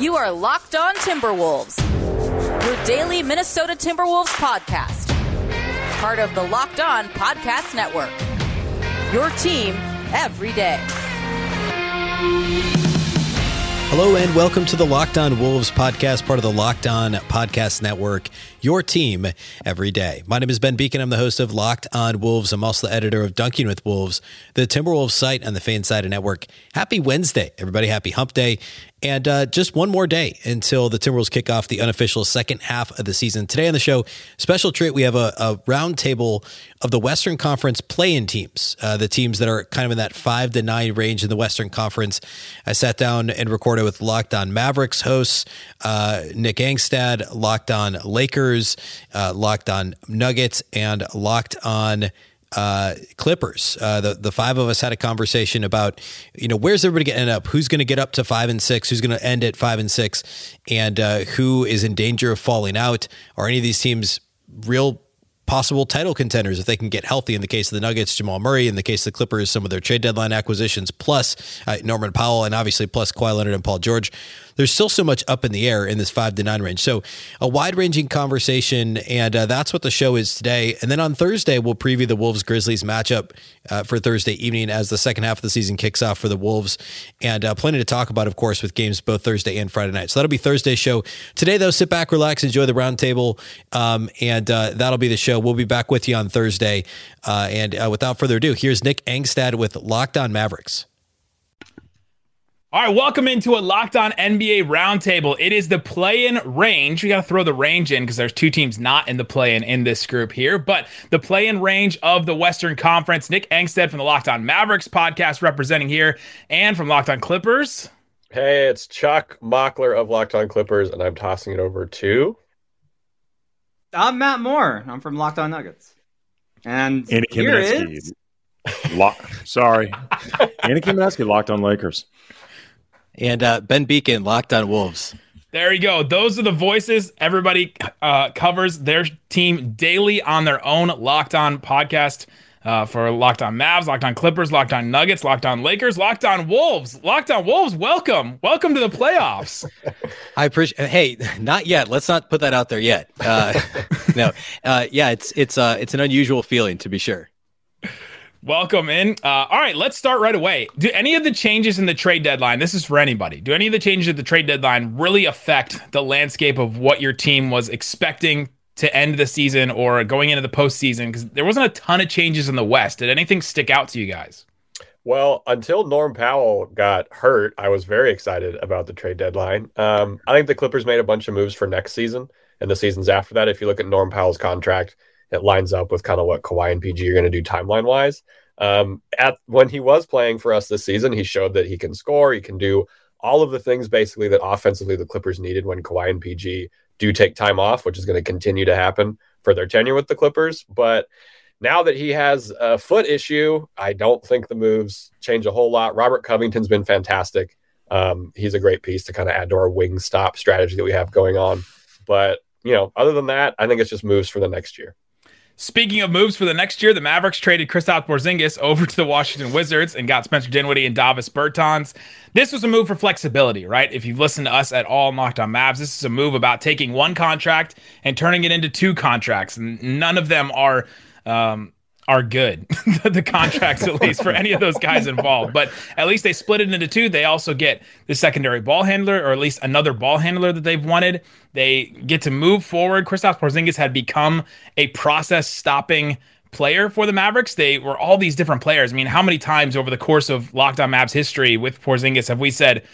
You are Locked On Timberwolves, your daily Minnesota Timberwolves podcast. Part of the Locked On Podcast Network. Your team every day. Hello and welcome to the Locked On Wolves podcast, part of the Locked On Podcast Network, your team every day. My name is Ben Beecken. I'm the host of Locked On Wolves. I'm also the editor of Dunking with Wolves, the Timberwolves site on the Fansided Network. Happy Wednesday, everybody. Happy hump day. And uh, just one more day until the Timberwolves kick off the unofficial second half of the season. Today on the show, special treat, we have a, a roundtable of the Western Conference play-in teams, uh, the teams that are kind of in that five to nine range in the Western Conference. I sat down and recorded with Locked On Mavericks hosts, uh, Nick Angstadt, Locked On Lakers, uh, Locked On Nuggets, and Locked On uh, Clippers. Uh, the the five of us had a conversation about you know where's everybody going to end up? Who's going to get up to five and six? Who's going to end at five and six? And uh, who is in danger of falling out? Are any of these teams real? Possible title contenders if they can get healthy. In the case of the Nuggets, Jamal Murray. In the case of the Clippers, some of their trade deadline acquisitions, plus uh, Norman Powell, and obviously plus Kawhi Leonard and Paul George there's still so much up in the air in this five to nine range. So a wide ranging conversation, and uh, that's what the show is today. And then on Thursday, we'll preview the Wolves Grizzlies matchup uh, for Thursday evening as the second half of the season kicks off for the Wolves, and uh, plenty to talk about, of course, with games both Thursday and Friday night. So that'll be Thursday's show. Today, though, sit back, relax, enjoy the roundtable, um, and uh, that'll be the show. We'll be back with you on Thursday. Uh, and uh, without further ado, here's Nick Angstadt with Locked On Mavericks. All right, welcome into a Locked On NBA roundtable. It is the play-in range. We got to throw the range in because there's two teams not in the play-in in this group here, but the play-in range of the Western Conference. Nick Angstadt from the Locked On Mavericks podcast representing here, and from Locked On Clippers. Hey, it's Chuck Mockler of Locked On Clippers, and I'm tossing it over to. I'm Matt Moore. I'm from Locked On Nuggets, and Andy here is. Lo- Sorry, Andy Kamenetzky locked on Lakers and uh, Ben Beecken, Locked On Wolves. There you go. Those are the voices. Everybody uh, covers their team daily on their own Locked On podcast. Uh, for Locked On Mavs, Locked On Clippers, Locked On Nuggets, Locked On Lakers, Locked On Wolves, Locked On Wolves. Welcome, welcome to the playoffs. I appreciate. Hey, not yet. Let's not put that out there yet. Uh, no, uh, yeah, it's it's uh, it's an unusual feeling to be sure. Welcome in. Uh, all right, let's start right away. Do any of the changes in the trade deadline, this is for anybody, do any of the changes at the trade deadline really affect the landscape of what your team was expecting to end the season or going into the postseason? Because there wasn't a ton of changes in the West. Did anything stick out to you guys? Well, until Norm Powell got hurt, I was very excited about the trade deadline. Um, I think the Clippers made a bunch of moves for next season and the seasons after that. If you look at Norm Powell's contract, it lines up with kind of what Kawhi and PG are going to do timeline wise. Um, at when he was playing for us this season, he showed that he can score, he can do all of the things basically that offensively the Clippers needed when Kawhi and PG do take time off, which is going to continue to happen for their tenure with the Clippers. But now that he has a foot issue, I don't think the moves change a whole lot. Robert Covington's been fantastic. Um, he's a great piece to kind of add to our wing stop strategy that we have going on. But you know, other than that, I think it's just moves for the next year. Speaking of moves for the next year, the Mavericks traded Kristaps Porzingis over to the Washington Wizards and got Spencer Dinwiddie and Davis Bertans. This was a move for flexibility, right? If you've listened to us at all, Locked on Mavs, this is a move about taking one contract and turning it into two contracts. None of them are um, are good. the contracts, at least for any of those guys involved. But at least they split it into two. They also get the secondary ball handler, or at least another ball handler that they've wanted. They get to move forward. Kristaps Porzingis had become a process stopping player for the Mavericks. They were all these different players. I mean, how many times over the course of Locked On Mavs history with Porzingis have we said,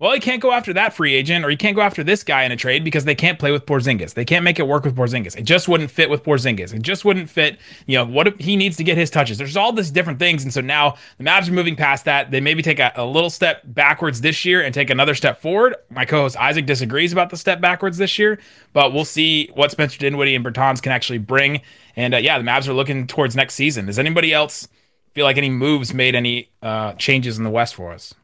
well, he can't go after that free agent or he can't go after this guy in a trade because they can't play with Porzingis. They can't make it work with Porzingis. It just wouldn't fit with Porzingis. It just wouldn't fit, you know, what he needs to get his touches. There's all these different things. And so now the Mavs are moving past that. They maybe take a, a little step backwards this year and take another step forward. My co host Isaac disagrees about the step backwards this year, but we'll see what Spencer Dinwiddie and Bertans can actually bring. And uh, yeah, the Mavs are looking towards next season. Does anybody else feel like any moves made any uh, changes in the West for us?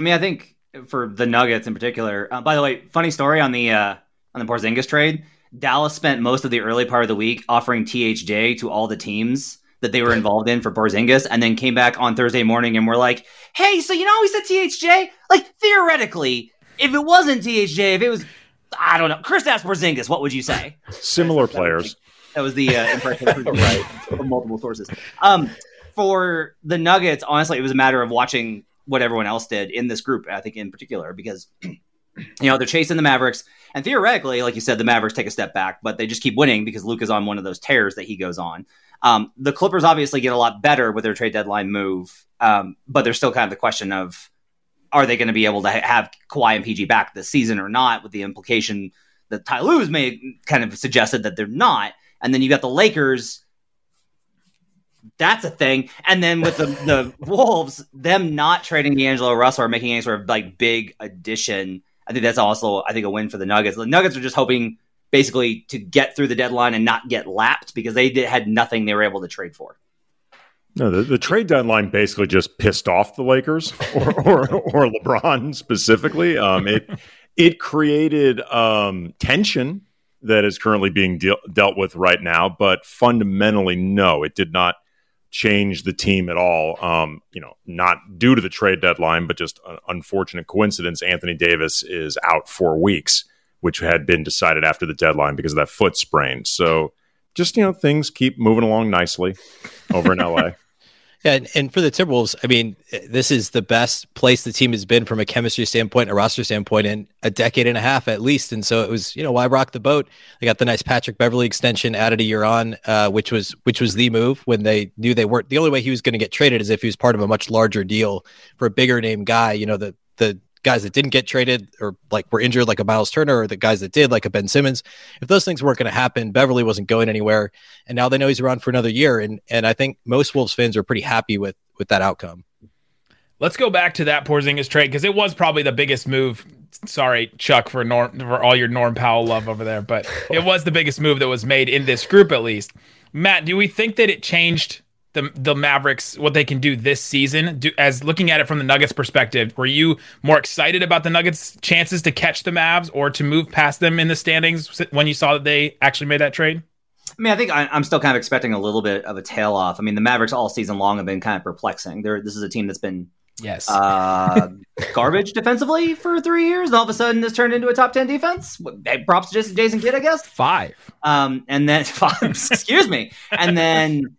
I mean, I think for the Nuggets in particular. Uh, by the way, funny story on the uh, on the Porzingis trade. Dallas spent most of the early part of the week offering THJ to all the teams that they were involved in for Porzingis, and then came back on Thursday morning and were like, "Hey, so you know we said THJ? Like theoretically, if it wasn't THJ, if it was, I don't know, Kristaps Porzingis, what would you say? Similar players. That was the uh, impression right. from multiple sources. Um, for the Nuggets, honestly, it was a matter of watching what everyone else did in this group. I think in particular because you know they're chasing the Mavericks, and theoretically, like you said, the Mavericks take a step back, but they just keep winning because Luka is on one of those tears that he goes on. Um, the Clippers obviously get a lot better with their trade deadline move, um, but there's still kind of the question of are they going to be able to ha- have Kawhi and PG back this season or not? With the implication that Ty Lue's made kind of suggested that they're not, and then you got the Lakers. That's a thing, and then with the the Wolves, them not trading D'Angelo Russell or making any sort of like big addition, I think that's also I think a win for the Nuggets. The Nuggets are just hoping basically to get through the deadline and not get lapped because they did, had nothing they were able to trade for. No, the, the trade deadline basically just pissed off the Lakers or or, or LeBron specifically. Um, it it created um, tension that is currently being de- dealt with right now, but fundamentally, no, it did not change the team at all. Um, you know, not due to the trade deadline, but just an unfortunate coincidence. Anthony Davis is out for weeks which had been decided after the deadline because of that foot sprain. So just, you know, things keep moving along nicely over in LA. Yeah, and, and, for the Timberwolves, I mean, this is the best place the team has been from a chemistry standpoint, a roster standpoint, in a decade and a half at least. And so it was, you know, why rock the boat? They got the nice Patrick Beverley extension added a year on, uh, which was which was the move when they knew they weren't. The only way he was going to get traded is if he was part of a much larger deal for a bigger name guy. You know, the the guys that didn't get traded or like were injured, like a Miles Turner, or the guys that did, like a Ben Simmons. If those things weren't going to happen, Beverley wasn't going anywhere, and now they know he's around for another year. And and I think most Wolves fans are pretty happy with with that outcome. Let's go back to that Porzingis trade because it was probably the biggest move. Sorry, Chuck, for Norm for all your Norm Powell love over there, but it was the biggest move that was made in this group, at least. Matt, do we think that it changed the the Mavericks what they can do this season. Do, as looking at it from the Nuggets perspective, were you more excited about the Nuggets' chances to catch the Mavs or to move past them in the standings when you saw that they actually made that trade? I mean, I think I, am still kind of expecting a little bit of a tail off. I mean, the Mavericks all season long have been kind of perplexing. They're, this is a team that's been yes uh, garbage defensively for three years, and all of a sudden this turned into a top ten defense. Props to Jason Kidd, I guess. Five. Um, and then five. excuse me, and then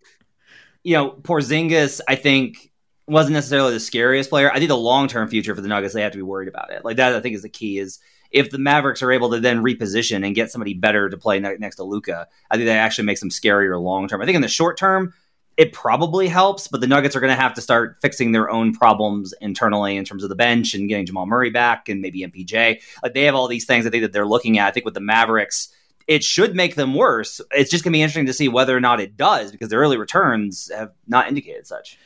you know, Porzingis, I think wasn't necessarily the scariest player. I think the long term future for the Nuggets, they have to be worried about it. Like that, I think is the key. Is if the Mavericks are able to then reposition and get somebody better to play ne- next to Luka, I think that actually makes them scarier long term. I think in the short term, it probably helps, but the Nuggets are going to have to start fixing their own problems internally in terms of the bench and getting Jamal Murray back and maybe MPJ. Like they have all these things I think that they're looking at. I think with the Mavericks it should make them worse. It's just going to be interesting to see whether or not it does because the early returns have not indicated such.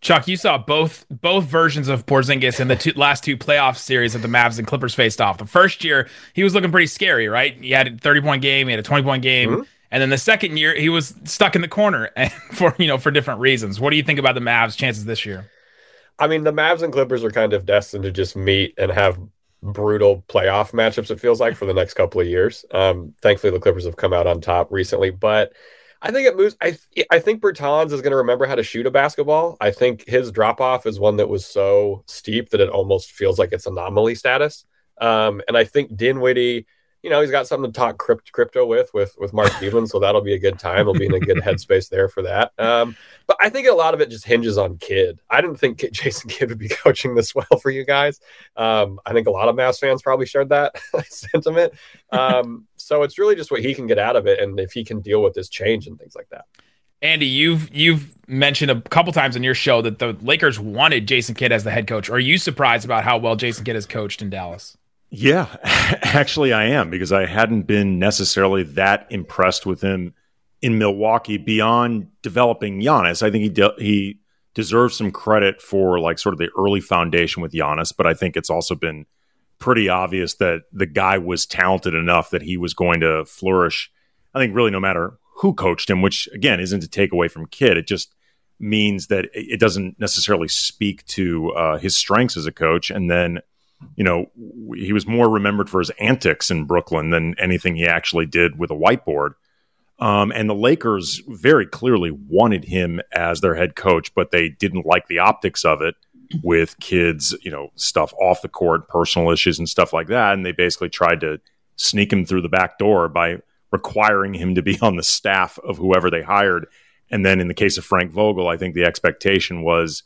Chuck, you saw both both versions of Porzingis in the two, last two playoff series that the Mavs and Clippers faced off. The first year, he was looking pretty scary, right? He had a 30 point game, he had a 20 point game. Mm-hmm. And then the second year, he was stuck in the corner for you know for different reasons. What do you think about the Mavs' chances this year? I mean, the Mavs and Clippers are kind of destined to just meet and have brutal playoff matchups. It feels like for the next couple of years. Um, thankfully, the Clippers have come out on top recently, but I think it moves. I I think Bertans is going to remember how to shoot a basketball. I think his drop off is one that was so steep that it almost feels like it's anomaly status. Um, and I think Dinwiddie you know, he's got something to talk crypt, crypto with with with Mark Cuban, so that'll be a good time. He'll be in a good headspace there for that. Um, but I think a lot of it just hinges on Kidd. I didn't think Jason Kidd would be coaching this well for you guys. Um, I think a lot of Mavs fans probably shared that sentiment. Um, so it's really just what he can get out of it, and if he can deal with this change and things like that. Andy, you've you've mentioned a couple times in your show that the Lakers wanted Jason Kidd as the head coach. Are you surprised about how well Jason Kidd has coached in Dallas? Yeah, actually, I am because I hadn't been necessarily that impressed with him in Milwaukee beyond developing Giannis. I think he de- he deserves some credit for like sort of the early foundation with Giannis, but I think it's also been pretty obvious that the guy was talented enough that he was going to flourish. I think really no matter who coached him, which again isn't to take away from Kidd, it just means that it doesn't necessarily speak to uh, his strengths as a coach, and then you know, he was more remembered for his antics in Brooklyn than anything he actually did with a whiteboard. Um, and the Lakers very clearly wanted him as their head coach, but they didn't like the optics of it with Kidd's, you know, stuff off the court, personal issues and stuff like that. And they basically tried to sneak him through the back door by requiring him to be on the staff of whoever they hired. And then in the case of Frank Vogel, I think the expectation was,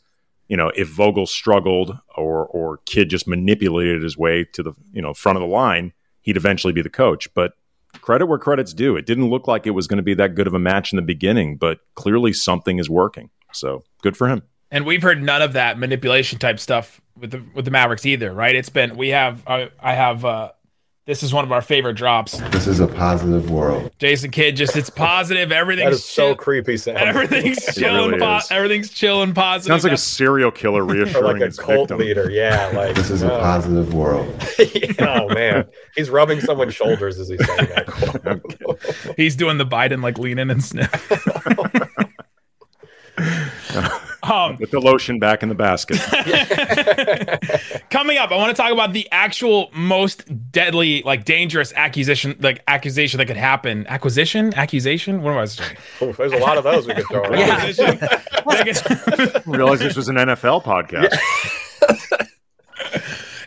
you know, if Vogel struggled or or Kidd just manipulated his way to the you know front of the line, he'd eventually be the coach. But credit where credit's due. It didn't look like it was going to be that good of a match in the beginning, but clearly something is working. So good for him. And we've heard none of that manipulation type stuff with the with the Mavericks either, right? It's been we have uh, I have uh, this is one of our favorite drops. This is a positive world. Jason Kidd, just it's positive. Everything's that is so creepy. Sound. Everything's chilling. Really po- everything's chilling. Positive. Sounds like a serial killer reassuring like a cult victim. leader. Yeah, like this is a uh, positive world. oh man, he's rubbing someone's shoulders as he's saying that he's doing the Biden like lean in and sniff. Um, With the lotion back in the basket. Coming up, I want to talk about the actual most deadly, like dangerous accusation, like accusation that could happen. Acquisition, accusation. What am I saying? There's a lot of those we could throw around. Yeah. realize this was an NFL podcast. Yeah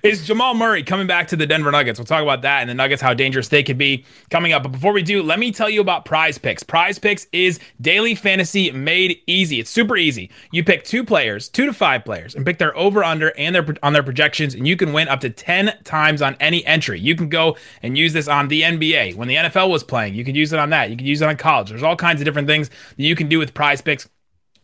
is Jamal Murray coming back to the Denver Nuggets. We'll talk about that and the Nuggets, how dangerous they could be coming up. But before we do, let me tell you about Prize Picks. Prize Picks is daily fantasy made easy. It's super easy. You pick two players, two to five players, and pick their over under and their on their projections, and you can win up to 10 times on any entry. You can go and use this on the NBA. When the NFL was playing, you could use it on that. You can use it on college. There's all kinds of different things that you can do with Prize Picks.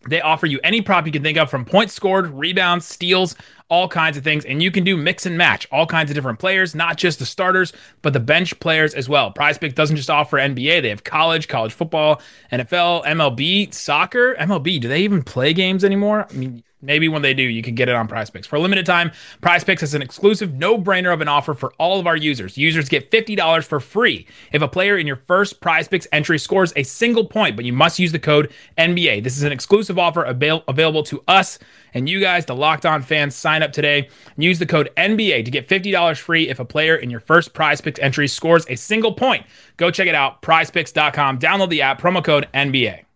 They offer you any prop you can think of from points scored, rebounds, steals, all kinds of things. And you can do mix and match all kinds of different players, not just the starters, but the bench players as well. Prize Pick doesn't just offer NBA, they have college, college football, NFL, MLB, soccer. MLB, do they even play games anymore? I mean, Maybe when they do, you can get it on Prize Picks. For a limited time, Prize Picks is an exclusive no-brainer of an offer for all of our users. Users get $50 for free if a player in your first Prize Picks entry scores a single point, but you must use the code NBA. This is an exclusive offer avail- available to us and you guys, the Locked On fans. Sign up today. And use the code NBA to get $50 free if a player in your first Prize Picks entry scores a single point. Go check it out, prizepicks.com. Download the app, promo code NBA.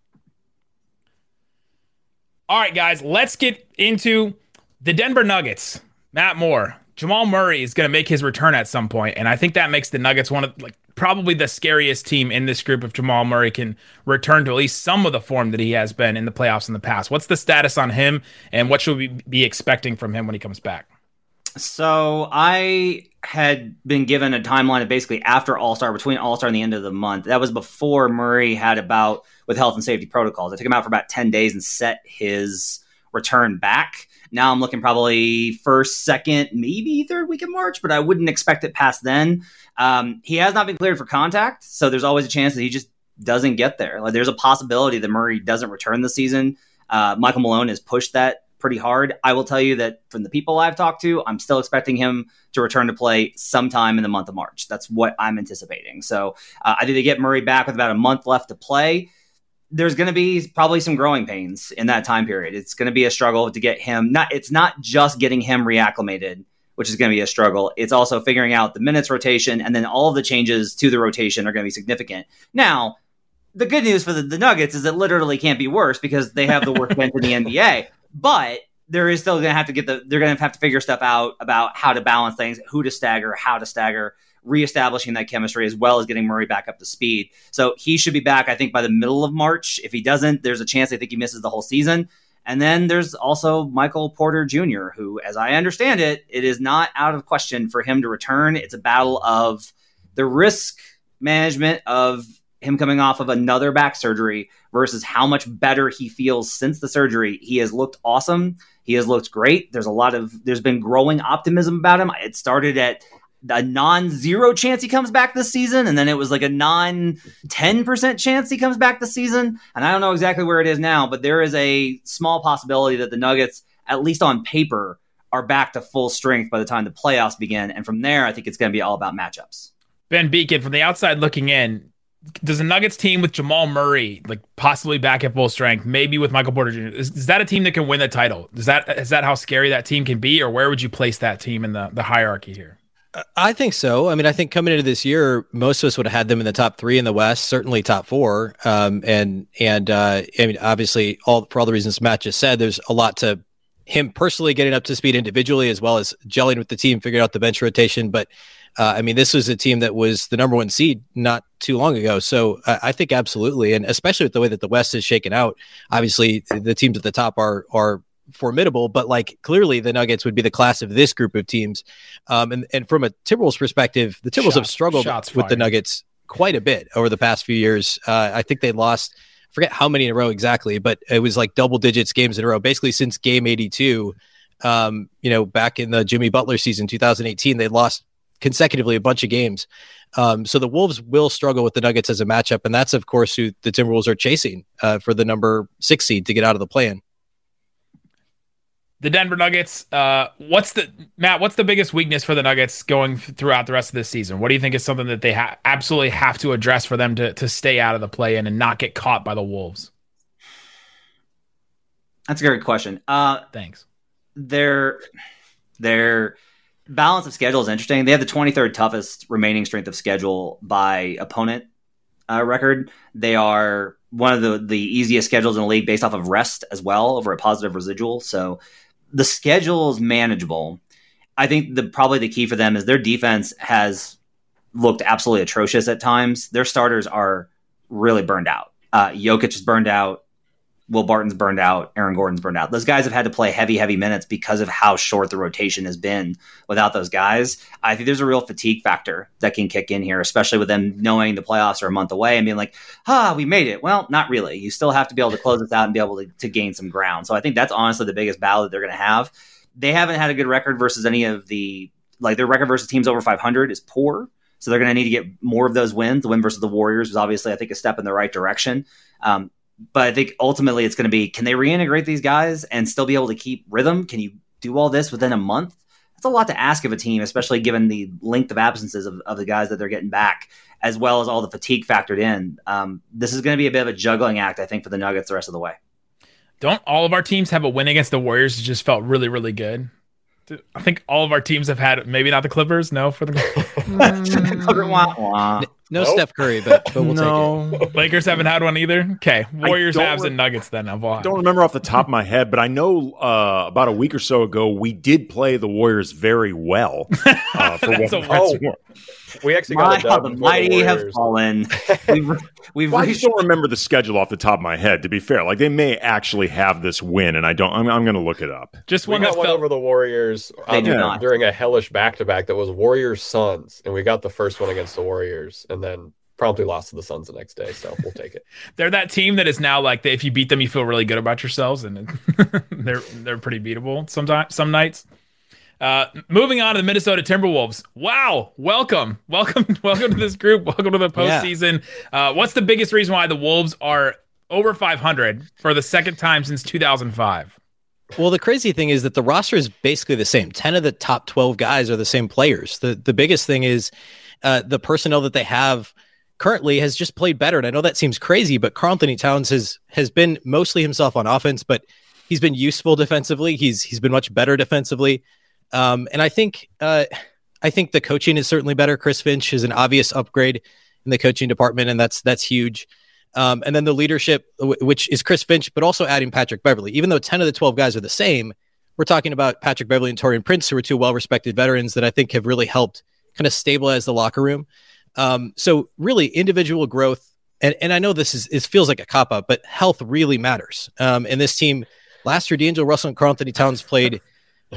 All right, guys, let's get into the Denver Nuggets. Matt Moore, Jamal Murray is going to make his return at some point, and I think that makes the Nuggets one of like probably the scariest team in this group if Jamal Murray can return to at least some of the form that he has been in the playoffs in the past. What's the status on him, and what should we be expecting from him when he comes back? So I had been given a timeline of basically after All Star, between All Star and the end of the month. That was before Murray had about with health and safety protocols. I took him out for about ten days and set his return back. Now I'm looking probably first, second, maybe third week of March, but I wouldn't expect it past then. Um, he has not been cleared for contact, so there's always a chance that he just doesn't get there. Like there's a possibility that Murray doesn't return this season. Uh, Michael Malone has pushed that pretty hard. I will tell you that from the people I've talked to, I'm still expecting him to return to play sometime in the month of March. That's what I'm anticipating. So uh, I think they get Murray back with about a month left to play. There's going to be probably some growing pains in that time period. It's going to be a struggle to get him. Not it's not just getting him reacclimated, which is going to be a struggle. It's also figuring out the minutes rotation, and then all of the changes to the rotation are going to be significant. Now, the good news for the, the, Nuggets is it literally can't be worse because they have the worst bench in the NBA but there is still going to have to get the they're going to have to figure stuff out about how to balance things, who to stagger, how to stagger, reestablishing that chemistry as well as getting Murray back up to speed. So he should be back, I think, by the middle of March. If he doesn't, there's a chance I think he misses the whole season. And then there's also Michael Porter Jr., who, as I understand it, it is not out of question for him to return. It's a battle of the risk management of him coming off of another back surgery versus how much better he feels since the surgery. He has looked awesome. He has looked great. There's a lot of there's been growing optimism about him. It started at a non-zero chance he comes back this season, and then it was like a non-10 percent chance he comes back this season. And I don't know exactly where it is now, but there is a small possibility that the Nuggets, at least on paper, are back to full strength by the time the playoffs begin. And from there, I think it's going to be all about matchups. Ben Beecken, from the outside looking in, does the Nuggets team with Jamal Murray, like possibly back at full strength, maybe with Michael Porter Jr., is, is, that a team that can win the title? Is that is that how scary that team can be, or where would you place that team in the, the hierarchy here? I think so. I mean, I think coming into this year, most of us would have had them in the top three in the West, certainly top four. Um, and and uh, I mean, obviously, all for all the reasons Matt just said, there's a lot to him personally getting up to speed individually as well as gelling with the team, figuring out the bench rotation. But uh, I mean, this was a team that was the number one seed not too long ago. So uh, I think absolutely, and especially with the way that the West is shaken out, obviously the teams at the top are are formidable, but like clearly the Nuggets would be the class of this group of teams. Um, and and from a Timberwolves perspective, the Timberwolves have struggled with the Nuggets quite a bit over the past few years. Uh, I think they lost. Forget how many in a row exactly, but it was like double digits games in a row, basically since game 82. Um, you know, back in the Jimmy Butler season, 2018, they lost consecutively a bunch of games. Um, so the Wolves will struggle with the Nuggets as a matchup, and that's of course who the Timberwolves are chasing uh, for the number six seed to get out of the play-in. The Denver Nuggets. Uh, what's the Matt? What's the biggest weakness for the Nuggets going throughout the rest of this season? What do you think is something that they ha- absolutely have to address for them to to stay out of the play-in and not get caught by the Wolves? That's a great question. Uh, Thanks. They're they're balance of schedule is interesting. They have the 23rd toughest remaining strength of schedule by opponent uh, record. They are one of the the easiest schedules in the league based off of rest as well over a positive residual. So the schedule is manageable. I think the probably the key for them is their defense has looked absolutely atrocious at times. Their starters are really burned out. Uh, Jokic is burned out. Will Barton's burned out, Aaron Gordon's burned out. Those guys have had to play heavy, heavy minutes because of how short the rotation has been without those guys. I think there's a real fatigue factor that can kick in here, especially with them knowing the playoffs are a month away and being like, ah, we made it. Well, not really. You still have to be able to close this out and be able to, to gain some ground. So I think that's honestly the biggest battle that they're going to have. They haven't had a good record versus any of the, like their record versus teams over 500 is poor. So they're going to need to get more of those wins. The win versus the Warriors was obviously, I think, a step in the right direction. Um, but I think ultimately it's going to be can they reintegrate these guys and still be able to keep rhythm? Can you do all this within a month? That's a lot to ask of a team, especially given the length of absences of, of the guys that they're getting back, as well as all the fatigue factored in. Um, this is going to be a bit of a juggling act, I think, for the Nuggets the rest of the way. Don't all of our teams have a win against the Warriors? It just felt really, really good. I think all of our teams have had maybe not the Clippers. No, for the no nope. Steph Curry, but, but we'll no. take it. Lakers haven't had one either. Okay, Warriors, Avs, re- and Nuggets. Then I've don't remember off the top of my head, but I know uh, about a week or so ago we did play the Warriors very well. Uh, for what oh, we actually got a dub. The mighty the have fallen. We've, we've well, reached- I just don't remember the schedule off the top of my head. To be fair, like they may actually have this win, and I don't. I'm, I'm going to look it up. Just we one got one over the Warriors um, during a hellish back to back that was Warriors Suns, and we got the first one against the Warriors, and then promptly lost to the Suns the next day. So we'll take it. they're that team that is now like if you beat them, you feel really good about yourselves, and they're they're pretty beatable sometimes some nights. Uh, moving on to the Minnesota Timberwolves. Wow, welcome, welcome, welcome to this group. Welcome to the postseason. Yeah. Uh, what's the biggest reason why the Wolves are over 500 for the second time since 2005? Well, the crazy thing is that the roster is basically the same. 10 of the top 12 guys are the same players. The the biggest thing is uh, the personnel that they have currently has just played better. And I know that seems crazy, but Karl-Anthony Towns has has been mostly himself on offense, but he's been useful defensively. He's he's been much better defensively. Um, and I think uh, I think the coaching is certainly better. Chris Finch is an obvious upgrade in the coaching department, and that's that's huge. Um, and then the leadership, which is Chris Finch, but also adding Patrick Beverley. Even though ten of the twelve guys are the same, we're talking about Patrick Beverley and Taurean Prince, who are two well-respected veterans that I think have really helped kind of stabilize the locker room. Um, so really, individual growth, and and I know this is it feels like a cop out, but health really matters. Um, and this team last year, D'Angelo Russell and Karl-Anthony Towns played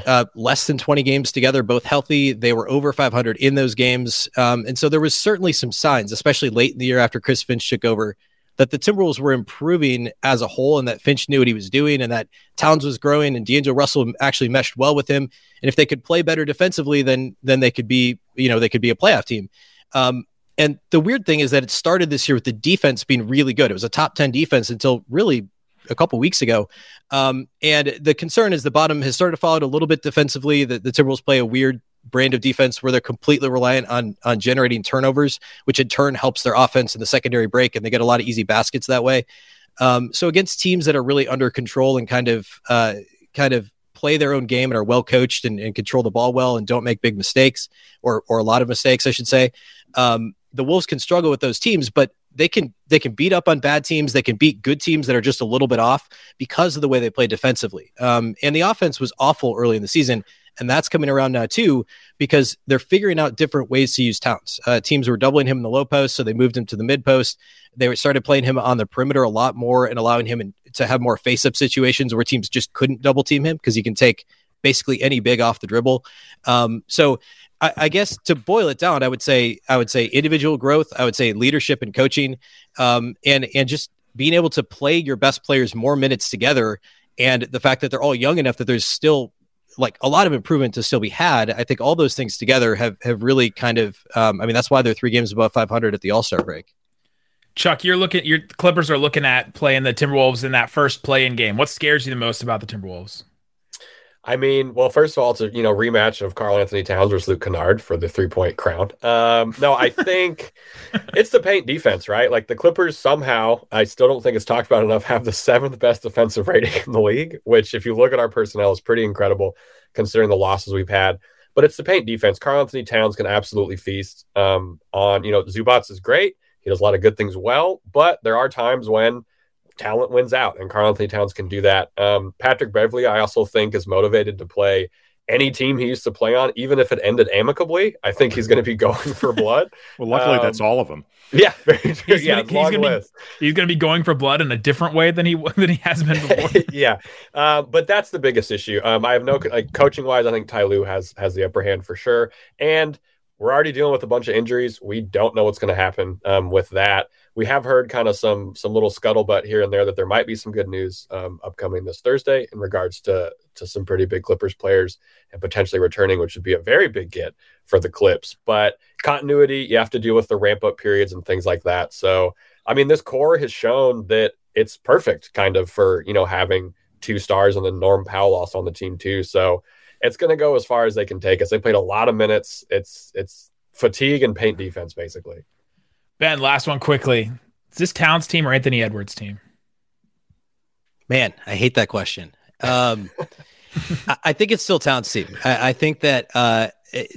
uh, less than 20 games together, both healthy. They were over 500 in those games. Um, and so there was certainly some signs, especially late in the year after Chris Finch took over, that the Timberwolves were improving as a whole and that Finch knew what he was doing and that Towns was growing and D'Angelo Russell actually meshed well with him. And if they could play better defensively, then then they could be, you know, they could be a playoff team. Um, and the weird thing is that it started this year with the defense being really good. It was a top 10 defense until really a couple weeks ago. Um, and the concern is the bottom has started to fall out a little bit defensively. The, the Timberwolves play a weird brand of defense where they're completely reliant on on generating turnovers, which in turn helps their offense in the secondary break, and they get a lot of easy baskets that way. Um, so against teams that are really under control and kind of uh, kind of play their own game and are well coached and, and, control the ball well and don't make big mistakes or or a lot of mistakes, I should say. Um, the Wolves can struggle with those teams, but they can they can beat up on bad teams. They can beat good teams that are just a little bit off because of the way they play defensively. Um, and the offense was awful early in the season, and that's coming around now too because they're figuring out different ways to use Towns. Uh, teams were doubling him in the low post, so they moved him to the mid post. They started playing him on the perimeter a lot more and allowing him in, to have more face up situations where teams just couldn't double team him because he can take basically any big off the dribble. Um, so I, I, guess to boil it down, I would say I would say individual growth. I would say leadership and coaching, um, and and just being able to play your best players more minutes together, and the fact that they're all young enough that there's still like a lot of improvement to still be had. I think all those things together have have really kind of. Um, I mean, that's why they're three games above 500 at the All Star break. Chuck, you're looking. Your Clippers are looking at playing the Timberwolves in that first play-in game. What scares you the most about the Timberwolves? I mean, well, first of all, it's a you know rematch of Karl-Anthony Towns versus Luke Kennard for the three point crown. Um, no, I think it's the paint defense, right? Like the Clippers somehow, I still don't think it's talked about enough, have the seventh best defensive rating in the league, which, if you look at our personnel, is pretty incredible considering the losses we've had. But it's the paint defense. Karl-Anthony Towns can absolutely feast um, on. You know, Zubac's is great. He does a lot of good things well, but there are times when talent wins out, and Karl-Anthony Towns can do that. Um, Patrick Beverley, I also think, is motivated to play any team he used to play on, even if it ended amicably. I think he's going to be going for blood. well, luckily, um, that's all of them. Yeah, very true. He's yeah, gonna, he's gonna be he's going to be going for blood in a different way than he than he has been before. yeah, uh, but that's the biggest issue. Um, I have no like coaching wise. I think Ty Lue has has the upper hand for sure, and we're already dealing with a bunch of injuries. We don't know what's going to happen um, with that. We have heard kind of some some little scuttlebutt here and there that there might be some good news um, upcoming this Thursday in regards to to some pretty big Clippers players and potentially returning, which would be a very big get for the Clips. But continuity, you have to deal with the ramp up periods and things like that. So, I mean, this core has shown that it's perfect, kind of for you know having two stars and then Norm Powell also on the team too. So it's going to go as far as they can take us. They played a lot of minutes. It's it's fatigue and paint defense basically. Ben, last one quickly. Is this Towns team or Anthony Edwards team? Man, I hate that question. Um, I, I, think it's still Towns team. I, I think that uh,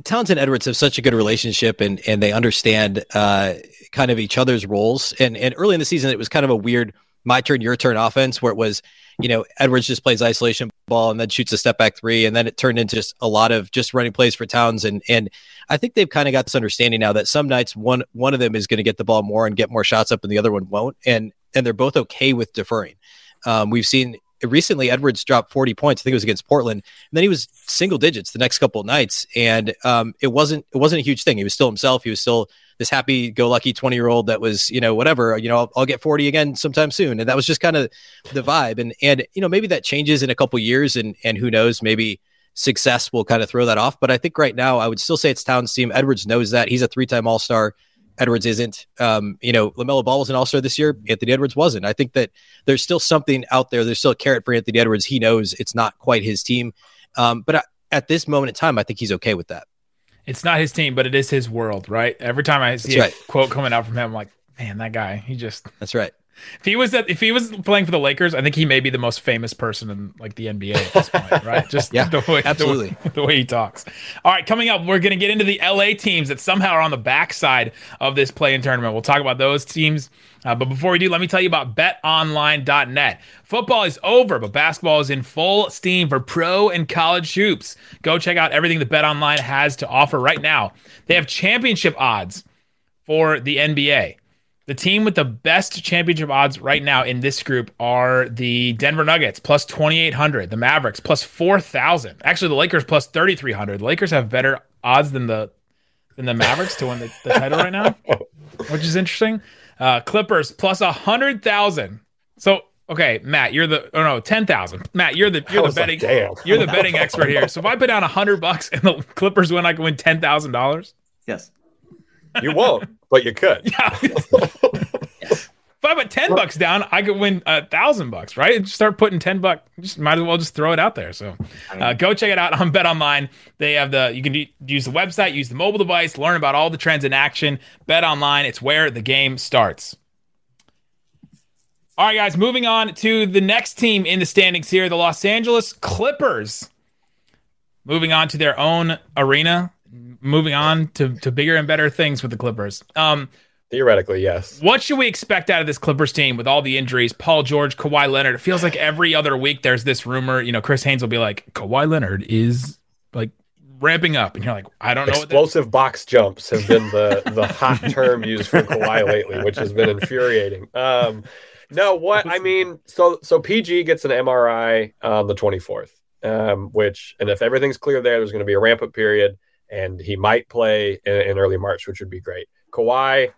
Towns and Edwards have such a good relationship and and they understand uh, kind of each other's roles. And and early in the season, it was kind of a weird my turn, your turn offense where it was you know, Edwards just plays isolation ball and then shoots a step back three. And then it turned into just a lot of just running plays for Towns. And and I think they've kind of got this understanding now that some nights one one of them is going to get the ball more and get more shots up and the other one won't. And and they're both okay with deferring. Um, we've seen recently Edwards dropped 40 points. I think it was against Portland. And then he was single digits the next couple of nights. And um, it wasn't it wasn't a huge thing. He was still himself. He was still this happy go lucky 20 year old that was, you know, whatever, you know, I'll, I'll, get 40 again sometime soon. And that was just kind of the vibe. And, and, you know, maybe that changes in a couple years and, and who knows, maybe success will kind of throw that off. But I think right now I would still say it's Towns team. Edwards knows that he's a three time all star. Edwards isn't. Um, you know, LaMelo Ball was an all star this year. Anthony Edwards wasn't. I think that there's still something out there. There's still a carrot for Anthony Edwards. He knows it's not quite his team. Um, but I, at this moment in time, I think he's okay with that it's not his team, but it is his world, right? Every time I see That's a right. quote coming out from him, I'm like, man, that guy, he just. That's right. If he was at, if he was playing for the Lakers, I think he may be the most famous person in like the NBA at this point, right? Just yeah, the way, absolutely the, the, way he talks. All right, coming up, we're going to get into the LA teams that somehow are on the backside of this play-in tournament. We'll talk about those teams uh, but before we do, let me tell you about betonline.net. Football is over, but basketball is in full steam for pro and college hoops. Go check out everything that BetOnline has to offer right now. They have championship odds for the NBA. The team with the best championship odds right now in this group are the Denver Nuggets plus 2,800, the Mavericks plus 4,000. Actually, the Lakers plus 3,300. The Lakers have better odds than the than the Mavericks to win the, the title right now, which is interesting. Uh, Clippers plus a hundred thousand. So okay, Matt, you're the oh no ten thousand. Matt, you're the you're the betting like, you're the betting expert here. So if I put down a hundred bucks and the Clippers win, I can win ten thousand dollars. Yes. You won't, but you could. Yeah. If I put ten bucks down, I could win a thousand bucks, right? Just start putting ten bucks. Just might as well just throw it out there. So, uh, go check it out on Bet Online. They have the you can use the website, use the mobile device, learn about all the trends in action. Bet Online, it's where the game starts. All right, guys, moving on to the next team in the standings here, the Los Angeles Clippers. Moving on to their own arena, moving on to, to bigger and better things with the Clippers. Um, Theoretically, yes. What should we expect out of this Clippers team with all the injuries? Paul George, Kawhi Leonard. It feels like every other week there's this rumor. You know, Chris Haynes will be like, Kawhi Leonard is like ramping up, and you're like, I don't know. Explosive box jumps have been the the hot term used for Kawhi lately, which has been infuriating. Um, no, what I mean, so so PG gets an MRI on the 24th, um, which and if everything's clear there, there's going to be a ramp up period, and he might play in, in early March, which would be great. Kawhi,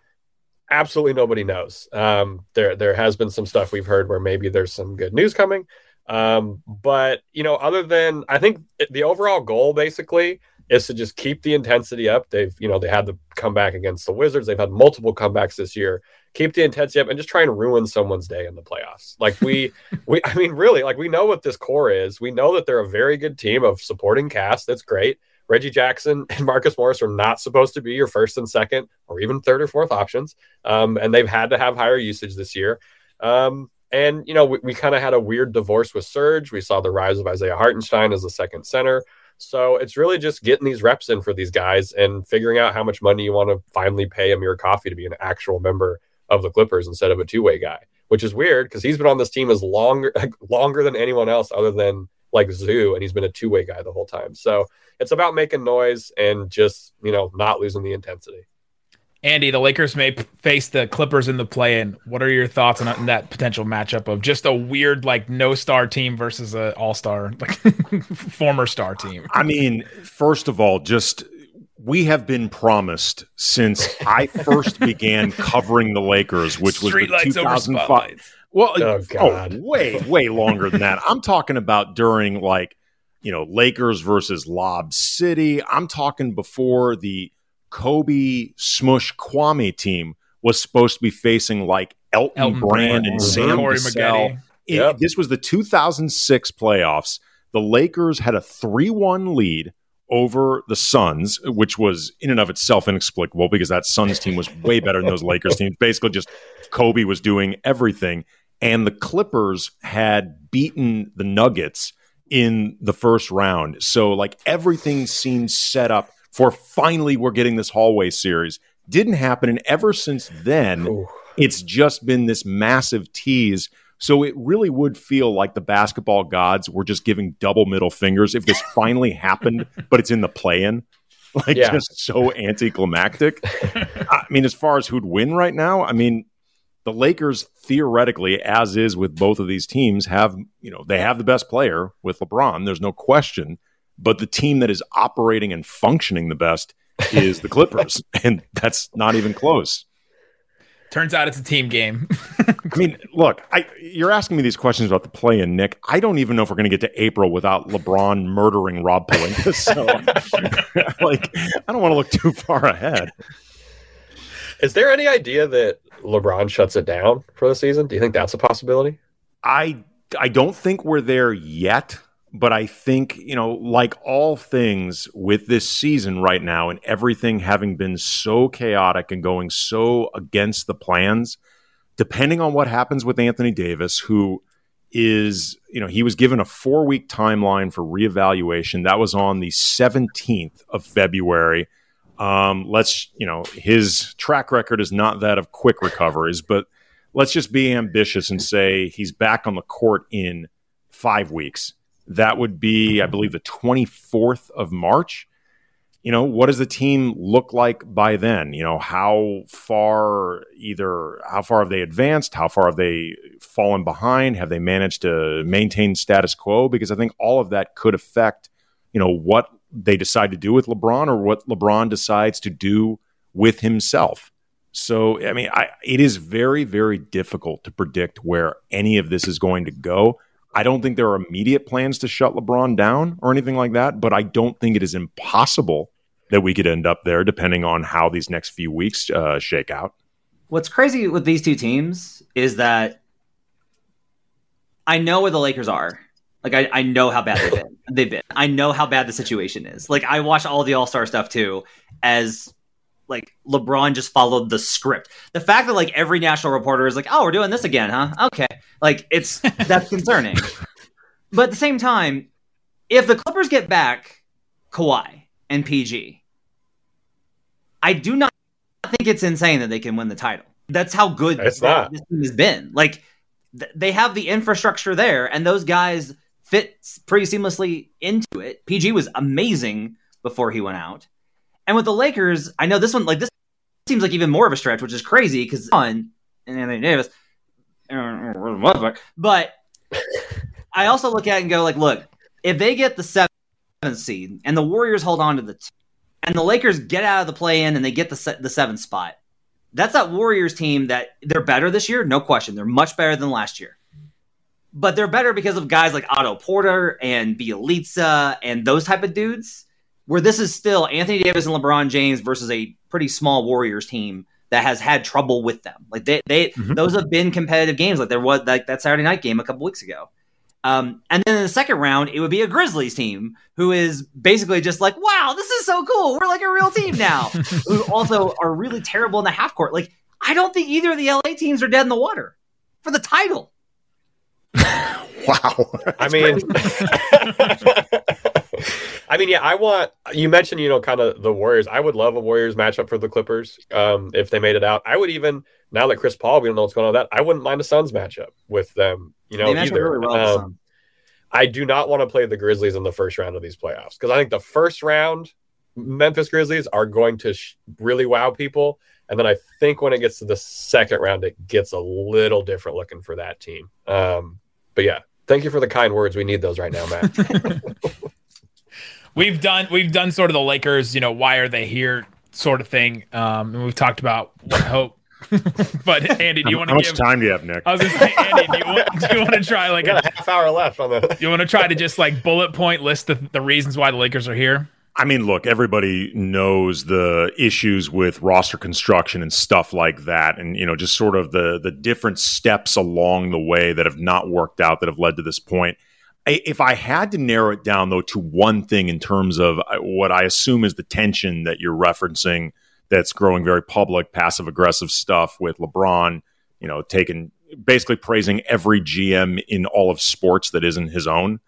absolutely nobody knows. Um, there there has been some stuff we've heard where maybe there's some good news coming. Um, but you know, other than I think the overall goal basically is to just keep the intensity up. They've, you know, they had the comeback against the Wizards. They've had multiple comebacks this year. Keep the intensity up and just try and ruin someone's day in the playoffs. Like we, we, I mean, really, like we know what this core is. We know that they're a very good team of supporting cast. That's great. Reggie Jackson and Marcus Morris are not supposed to be your first and second or even third or fourth options. Um, and they've had to have higher usage this year. Um, and, you know, we, we kind of had a weird divorce with Serge. We saw the rise of Isaiah Hartenstein as the second center. So it's really just getting these reps in for these guys and figuring out how much money you want to finally pay Amir Coffey to be an actual member of the Clippers instead of a two way guy, which is weird because he's been on this team as longer longer than anyone else other than like Zoo, and he's been a two way guy the whole time. So it's about making noise and just you know not losing the intensity. Andy, the Lakers may p- face the Clippers in the play-in. What are your thoughts on, on that potential matchup of just a weird like no star team versus a all star like former star team? I mean, first of all, just we have been promised since I first began covering the Lakers, which was the Streetlights over 2005. Spotlights. Well, Oh, oh, way, way longer than that. I'm talking about during like, you know, Lakers versus Lob City. I'm talking before the Kobe Smush Kwame team was supposed to be facing like Elton, Elton Brand Brand, and. Sam Corey Cassell. Yep. This was the 2006 playoffs. The Lakers had a 3 1 lead over the Suns, which was in and of itself inexplicable because that Suns team was way better than those Lakers teams. Basically, just Kobe was doing everything. And the Clippers had beaten the Nuggets in the first round. So, like, everything seemed set up for finally we're getting this hallway series. Didn't happen. And ever since then, Ooh. it's just been this massive tease. So it really would feel like the basketball gods were just giving double middle fingers if this finally happened, but it's in the play in. Like Yeah. just so anticlimactic. I mean, as far as who'd win right now, I mean, the Lakers theoretically, as is with both of these teams, have you know they have the best player with LeBron. There's no question. But the team that is operating and functioning the best is the Clippers, and that's not even close. Turns out it's a team game. I mean, look, I, you're asking me these questions about the play in, Nick. I don't even know if we're going to get to April without LeBron murdering Rob Pelinka. So, like, I don't want to look too far ahead. Is there any idea that LeBron shuts it down for the season? Do you think that's a possibility? I I don't think we're there yet, but I think, you know, like all things with this season right now and everything having been so chaotic and going so against the plans, depending on what happens with Anthony Davis, who is, you know, he was given a 4-week timeline for reevaluation. That was on the 17th of February. Um, let's, you know, his track record is not that of quick recoveries, but let's just be ambitious and say he's back on the court in five weeks. That would be, I believe, the 24th of March. You know, what does the team look like by then? You know, how far either how far have they advanced? How far have they fallen behind? Have they managed to maintain status quo? Because I think all of that could affect, you know, what they decide to do with LeBron or what LeBron decides to do with himself. So, I mean, I, it is very, very difficult to predict where any of this is going to go. I don't think there are immediate plans to shut LeBron down or anything like that, but I don't think it is impossible that we could end up there depending on how these next few weeks uh, shake out. What's crazy with these two teams is that I know where the Lakers are. Like I, I know how bad they've been. They've been. I know how bad the situation is. Like I watch all the All Star stuff too, as like LeBron just followed the script. The fact that like every national reporter is like, "Oh, we're doing this again, huh?" Okay, like it's that's concerning. But at the same time, if the Clippers get back Kawhi and PG, I do not think it's insane that they can win the title. That's how good It's that- not. this team has been. Like th- they have the infrastructure there, and those guys fit s- pretty seamlessly into it. PG was amazing before he went out, and with the Lakers, I know this one like this seems like even more of a stretch, which is crazy because on and Anthony Davis, but I also look at it and go like, look, if they get the seventh seed and the Warriors hold on to the two, and the Lakers get out of the play in and they get the se- the seventh spot, that's that Warriors team that they're better this year, no question. They're much better than last year, but they're better because of guys like Otto Porter and Bjelica and those type of dudes. Where this is still Anthony Davis and LeBron James versus a pretty small Warriors team that has had trouble with them. Like they, they Mhm. those have been competitive games. Like there was like that Saturday night game a couple weeks ago. Um, and then in the second round, it would be a Grizzlies team who is basically just like, wow, this is so cool. We're like a real team now. who also are really terrible in the half court. Like, I don't think either of the LA teams are dead in the water for the title. Wow. I mean, I mean, yeah, I want. You mentioned, you know, kind of the Warriors. I would love a Warriors matchup for the Clippers um, if they made it out. I would even now that Chris Paul, we don't know what's going on with that. I wouldn't mind a Suns matchup with them. You know, they either. really well. Um, I do not want to play the Grizzlies in the first round of these playoffs because I think the first round Memphis Grizzlies are going to sh- really wow people, and then I think when it gets to the second round, it gets a little different looking for that team. Um, but yeah, thank you for the kind words. We need those right now, Matt. we've done we've done sort of the Lakers, you know, why are they here sort of thing. Um, and we've talked about what hope. but Andy, do you How want how to much give? time do you have, Nick? I was gonna say, Andy, do you want, do you want to try like a, a half hour left on the. you want to try to just like bullet point list the, the reasons why the Lakers are here? I mean, look, everybody knows the issues with roster construction and stuff like that, and you know, just sort of the the different steps along the way that have not worked out that have led to this point. I, if I had to narrow it down though to one thing in terms of uh, what I assume is the tension that you're referencing, that's growing very public, passive aggressive stuff with LeBron, you know, taking basically praising every GM in all of sports that isn't his own.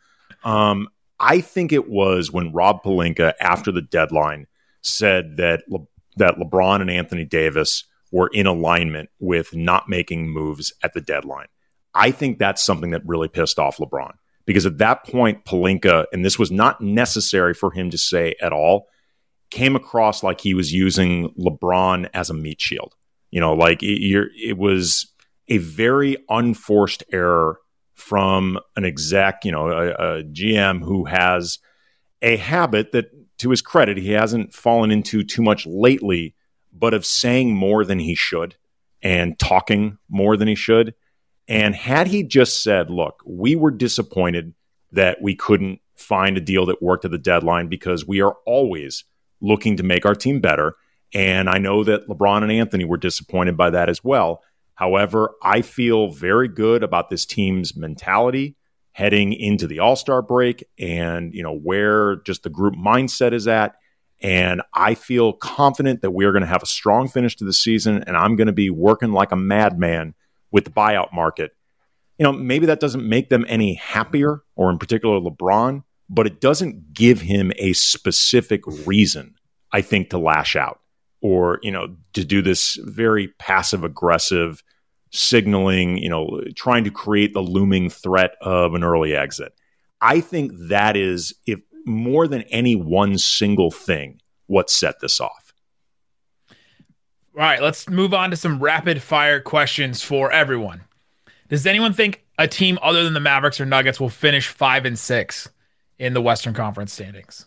Um, I think it was when Rob Pelinka, after the deadline, said that Le- that LeBron and Anthony Davis were in alignment with not making moves at the deadline. I think that's something that really pissed off LeBron because at that point, Palinka, and this was not necessary for him to say at all, came across like he was using LeBron as a meat shield. You know, like it, it was a very unforced error from an exec, you know, a, a GM who has a habit that, to his credit, he hasn't fallen into too much lately, but of saying more than he should and talking more than he should. And had he just said, look, we were disappointed that we couldn't find a deal that worked at the deadline because we are always looking to make our team better. And I know that LeBron and Anthony were disappointed by that as well. However, I feel very good about this team's mentality heading into the All-Star break and, you know, where just the group mindset is at. And I feel confident that we are going to have a strong finish to the season and I'm going to be working like a madman with the buyout market. You know, maybe that doesn't make them any happier or in particular LeBron, but it doesn't give him a specific reason, I think, to lash out or, you know, to do this very passive aggressive signaling, you know, trying to create the looming threat of an early exit. I think that is, if more than any one single thing, what set this off. All right, let's move on to some rapid fire questions for everyone. Does anyone think a team other than the Mavericks or Nuggets will finish five and six in the Western Conference standings?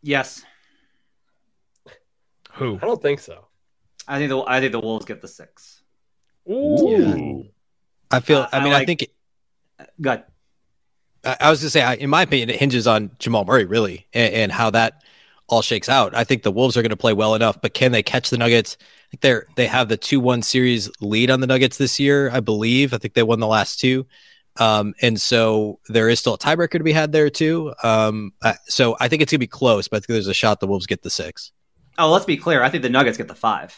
Yes, Who? I don't think so. I think the I think the Wolves get the six. Ooh. I feel. Uh, I I mean, I like- think. God, I, I was gonna say, I, in my opinion, it hinges on Jamal Murray really, and, and how that all shakes out. I think the Wolves are going to play well enough, but can they catch the Nuggets? I think they're they have the two one series lead on the Nuggets this year. I believe. I think they won the last two. Um, and so there is still a tiebreaker to be had there too. Um, uh, so I think it's gonna be close, but I think there's a shot the Wolves get the six. Oh, let's be clear. I think the Nuggets get the five.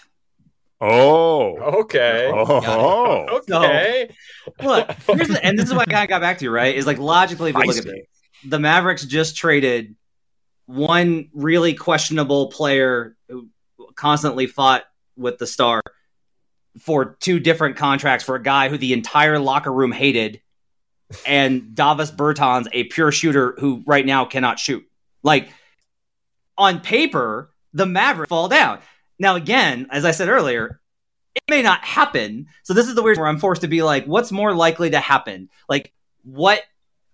Oh. Okay. Oh. oh. Okay. Look, here's the, and this is what I got back to, you, right? Is like logically, if you look at Feisty. it, the Mavericks just traded one really questionable player who constantly fought with the star for two different contracts for a guy who the entire locker room hated, and Davis Bertans, a pure shooter who right now cannot shoot. Like on paper, the Mavericks fall down. Now, again, as I said earlier, it may not happen. So this is the weird where I'm forced to be like, what's more likely to happen? Like what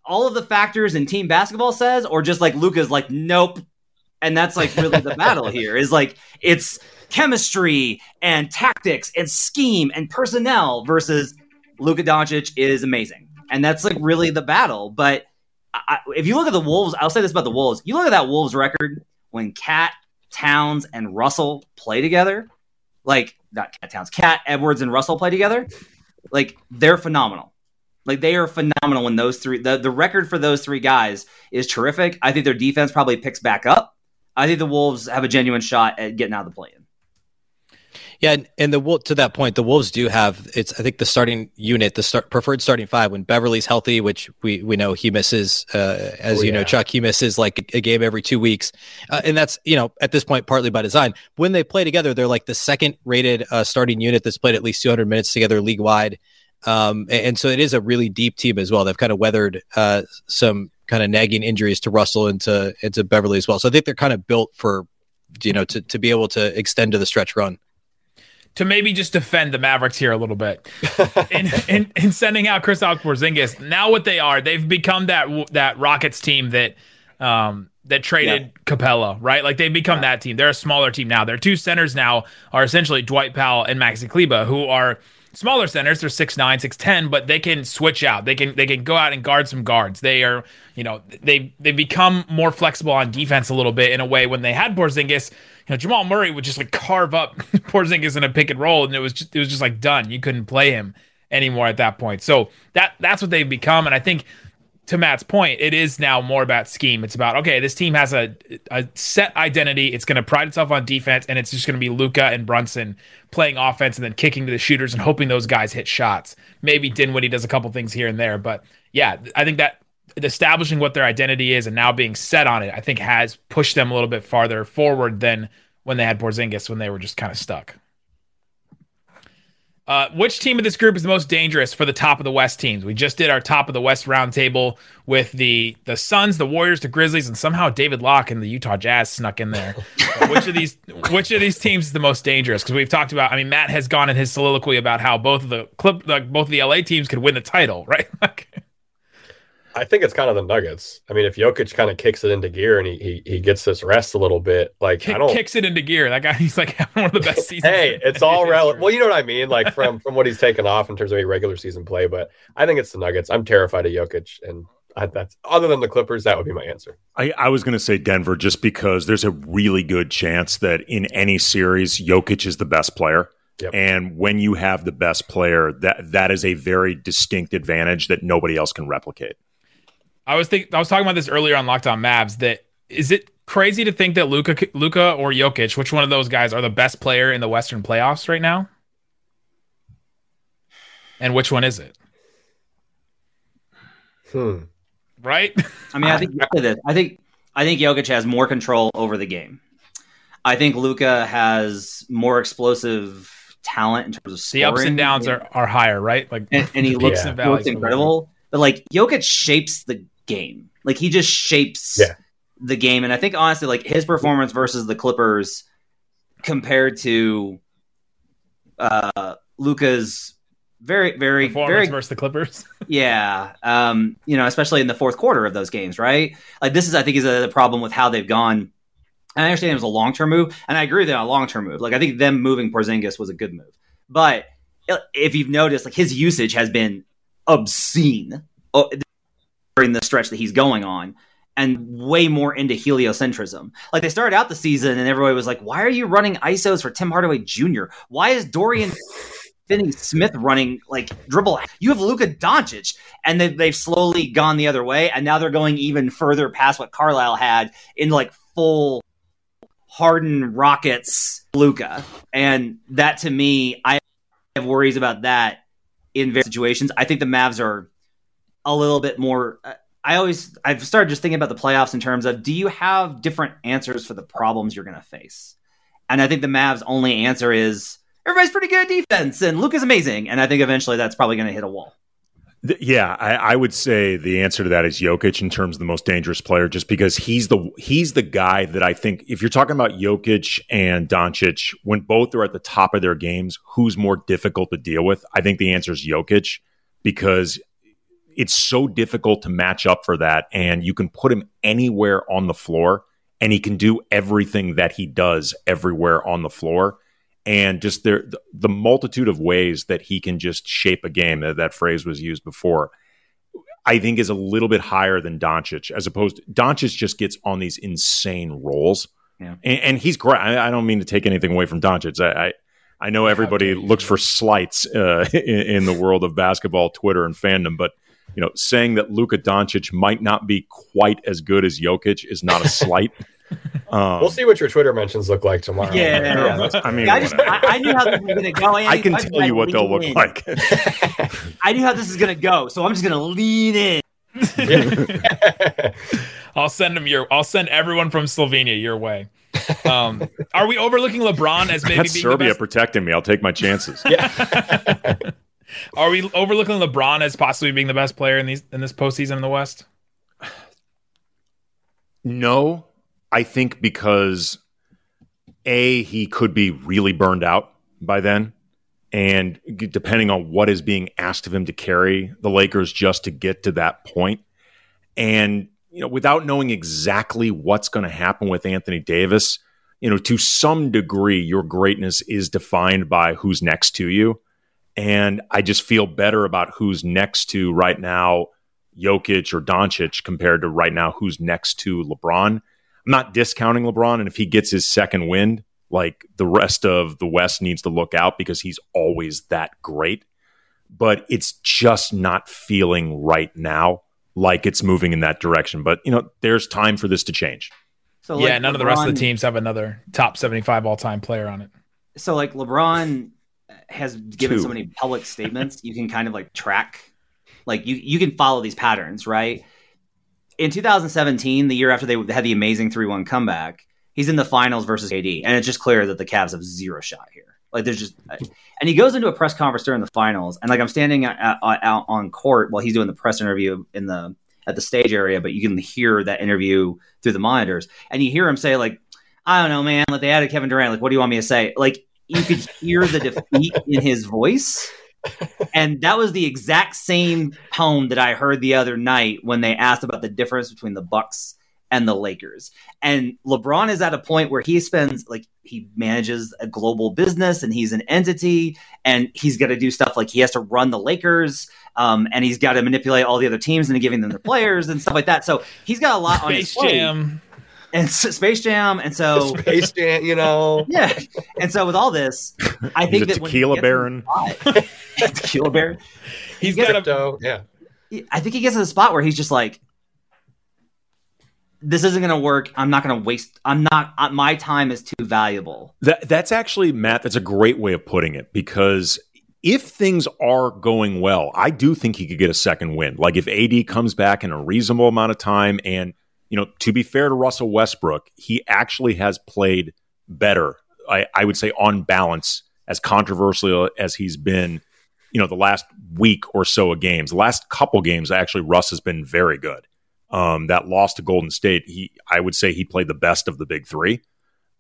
all of the factors in team basketball says, or just like Luka's like, nope. And that's like really the battle here is like it's chemistry and tactics and scheme and personnel versus Luka Doncic is amazing. And that's like really the battle. But I, if you look at the Wolves, I'll say this about the Wolves. You look at that Wolves record when KAT, Towns, and Russell play together, like not KAT Towns, KAT, Edwards, and Russell play together, like they're phenomenal. Like they are phenomenal when those three the, the record for those three guys is terrific. I think their defense probably picks back up. I think the Wolves have a genuine shot at getting out of the play in. Yeah, and, and the to that point, the Wolves do have it's I think the starting unit, the start, preferred starting five when Beverley's healthy, which we we know he misses, uh, as oh, you yeah. know, Chuck, he misses like a, game every two weeks, uh, and that's you know at this point partly by design. When they play together, they're like the second rated uh, starting unit that's played at least 200 minutes together league wide, um, and, and, so it is a really deep team as well. They've kind of weathered uh, some kind of nagging injuries to Russell and to and to Beverley as well. So I think they're kind of built for you know to to be able to extend to the stretch run to maybe just defend the Mavericks here a little bit in, in, in sending out Kristaps Porzingis. Now what they are, they've become that that Rockets team that um, that traded yeah. Capela, right? Like they've become yeah. that team. They're a smaller team now. Their two centers now are essentially Dwight Powell and Maxi Kleber, who are smaller centers. They're six nine, six ten, but they can switch out. They can they can go out and guard some guards. They are you know they they become more flexible on defense a little bit in a way when they had Porzingis you know, Jamal Murray would just like carve up Porzingis in a pick and roll, and it was just it was just like done. You couldn't play him anymore at that point. So that that's what they've become, and I think to Matt's point, it is now more about scheme. It's about okay, this team has a a set identity. It's going to pride itself on defense, and it's just going to be Luka and Brunson playing offense and then kicking to the shooters and hoping those guys hit shots. Maybe Dinwiddie does a couple things here and there, but yeah, I think that establishing what their identity is and now being set on it, I think has pushed them a little bit farther forward than when they had Porzingis when they were just kind of stuck. Uh, which team of this group is the most dangerous for the top of the West teams? We just did our top of the West roundtable with the the Suns, the Warriors, the Grizzlies, and somehow David Locke and the Utah Jazz snuck in there. which of these which of these teams is the most dangerous? Because we've talked about. I mean, Matt has gone in his soliloquy about how both of the clip, like both of the LA teams could win the title, right? I think it's kind of the Nuggets. I mean, if Jokic kind of kicks it into gear and he he, he gets this rest a little bit, like Kick, I don't kicks it into gear. That guy, he's like having one of the best seasons. hey, it's all relevant. Well, you know what I mean, like from from what he's taken off in terms of a regular season play. But I think it's the Nuggets. I'm terrified of Jokic, and I, that's other than the Clippers. That would be my answer. I, I was going to say Denver just because there's a really good chance that in any series, Jokic is the best player. Yep. And when you have the best player, that that is a very distinct advantage that nobody else can replicate. I was think I was talking about this earlier on Locked On Mavs. That is it crazy to think that Luca Luka or Jokic, which one of those guys are the best player in the Western playoffs right now? And which one is it? Hmm. Right? I mean, I think I think I think Jokic has more control over the game. I think Luka has more explosive talent in terms of scoring. The ups and downs are, are higher, right? Like and, and he looks, yeah. looks incredible. But like Jokic shapes the game. Like he just shapes yeah. the game. And I think honestly, like his performance versus the Clippers compared to uh Luka's very, very, very versus the Clippers. yeah, um, you know, especially in the fourth quarter of those games, right? Like this is, I think, is a, the problem with how they've gone. And I understand it was a long term move, and I agree with that. A long term move. Like I think them moving Porzingis was a good move, but if you've noticed, like his usage has been obscene Oh, during the stretch that he's going on and way more into heliocentrism. Like they started out the season and everybody was like, why are you running ISOs for Tim Hardaway Jr.? Why is Dorian Finney Smith running like dribble? You have Luka Doncic. And they, they've slowly gone the other way. And now they're going even further past what Carlisle had in like full Harden Rockets Luka. And that to me, I have worries about that in various situations. I think the Mavs are a little bit more. Uh, I always I've started just thinking about the playoffs in terms of do you have different answers for the problems you're going to face? And I think the Mavs' only answer is everybody's pretty good defense and Luke is amazing. And I think eventually that's probably going to hit a wall. Yeah, I, I, would say the answer to that is Jokic in terms of the most dangerous player, just because he's the he's the guy that I think if you're talking about Jokic and Doncic, when both are at the top of their games, who's more difficult to deal with? I think the answer is Jokic because it's so difficult to match up for that, and you can put him anywhere on the floor, and he can do everything that he does everywhere on the floor. And just there the multitude of ways that he can just shape a game that, that phrase was used before I think is a little bit higher than Doncic as opposed to Doncic just gets on these insane rolls yeah. and, and, he's great. I, I, don't mean to take anything away from Doncic. I, I, I know everybody looks for slights uh, in, in, the world of basketball Twitter and fandom but you know saying that Luka Doncic might not be quite as good as Jokic is not a slight Um, we'll see what your Twitter mentions look like tomorrow. Yeah, yeah I mean, I, just, I, I, knew how this was going to go. I can tell you what they'll look in. like. I knew how this is going to go, so I'm just going to lean in. I'll send them your. I'll send everyone from Slovenia your way. Um, are we overlooking LeBron as maybe That's Serbia protecting me? I'll take my chances. Yeah. Are we overlooking LeBron as possibly being the best player in these in this postseason in the West? No, I think because a he could be really burned out by then, and depending on what is being asked of him to carry the Lakers just to get to that point, and you know without knowing exactly what's going to happen with Anthony Davis, you know to some degree your greatness is defined by who's next to you, and I just feel better about who's next to right now. Jokic or Doncic compared to right now who's next to LeBron I'm not discounting LeBron, and if he gets his second wind, like the rest of the West needs to look out because he's always that great. But it's just not feeling right now like it's moving in that direction. But you know, there's time for this to change. So yeah, none LeBron, of the rest of the teams have another top 75 all time player on it. So like LeBron has given Two. so many public statements, you can kind of like track, like you you can follow these patterns, right? in 2017, the year after they had the amazing 3 1 comeback, he's in the finals versus KD. And it's just clear that the Cavs have zero shot here. Like there's just, and he goes into a press conference during the finals, and like I'm standing out, out on court while he's doing the press interview in the at the stage area, but you can hear that interview through the monitors, and you hear him say like, "I don't know, man. Like they added Kevin Durant. Like what do you want me to say?" Like you could hear the defeat in his voice and that was the exact same tone that I heard the other night when they asked about the difference between the Bucks and the Lakers. And LeBron is at a point where he spends like he manages a global business and he's an entity and he's got to do stuff like he has to run the Lakers um, and he's got to manipulate all the other teams into giving them their players and stuff like that. So he's got a lot on his plate. Jam and Space Jam, and so Space Jam, you know, yeah. And so with all this, I think that Tequila Baron, spot, Tequila Baron, he's he got a yeah. I think he gets to the spot where he's just like, this isn't going to work. I'm not going to waste. I'm not. Uh, my time is too valuable. That that's actually Matt. That's a great way of putting it because if things are going well, I do think he could get a second win. Like if AD comes back in a reasonable amount of time and you know, to be fair to Russell Westbrook, he actually has played better. I, I would say on balance, as controversial as he's been, you know, the last week or so of games. The last couple games, actually, Russ has been very good. Um, that loss to Golden State, he I would say he played the best of the big three.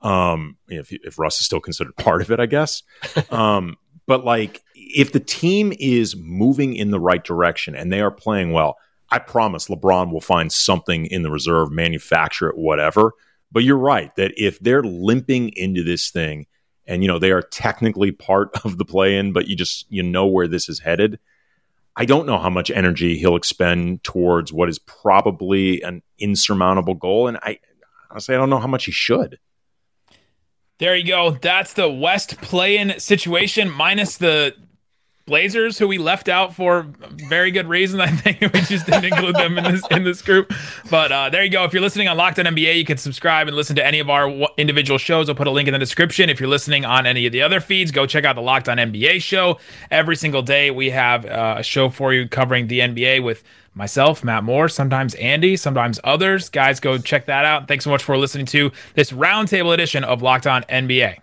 Um, if if Russ is still considered part of it, I guess. Um, but like, if the team is moving in the right direction and they are playing well, I promise LeBron will find something in the reserve, manufacture it, whatever. But you're right that if they're limping into this thing and you know they are technically part of the play in, but you just you know where this is headed. I don't know how much energy he'll expend towards what is probably an insurmountable goal. And I honestly I don't know how much he should. There you go. That's the West play-in situation minus the Blazers, who we left out for very good reason. I think we just didn't include them in this in this group. But uh, there you go. If you're listening on Locked On NBA, you can subscribe and listen to any of our individual shows. I'll put a link in the description. If you're listening on any of the other feeds, go check out the Locked On NBA show. Every single day, we have uh, a show for you covering the NBA with myself, Matt Moore, sometimes Andy, sometimes others. Guys, go check that out. Thanks so much for listening to this roundtable edition of Locked On NBA.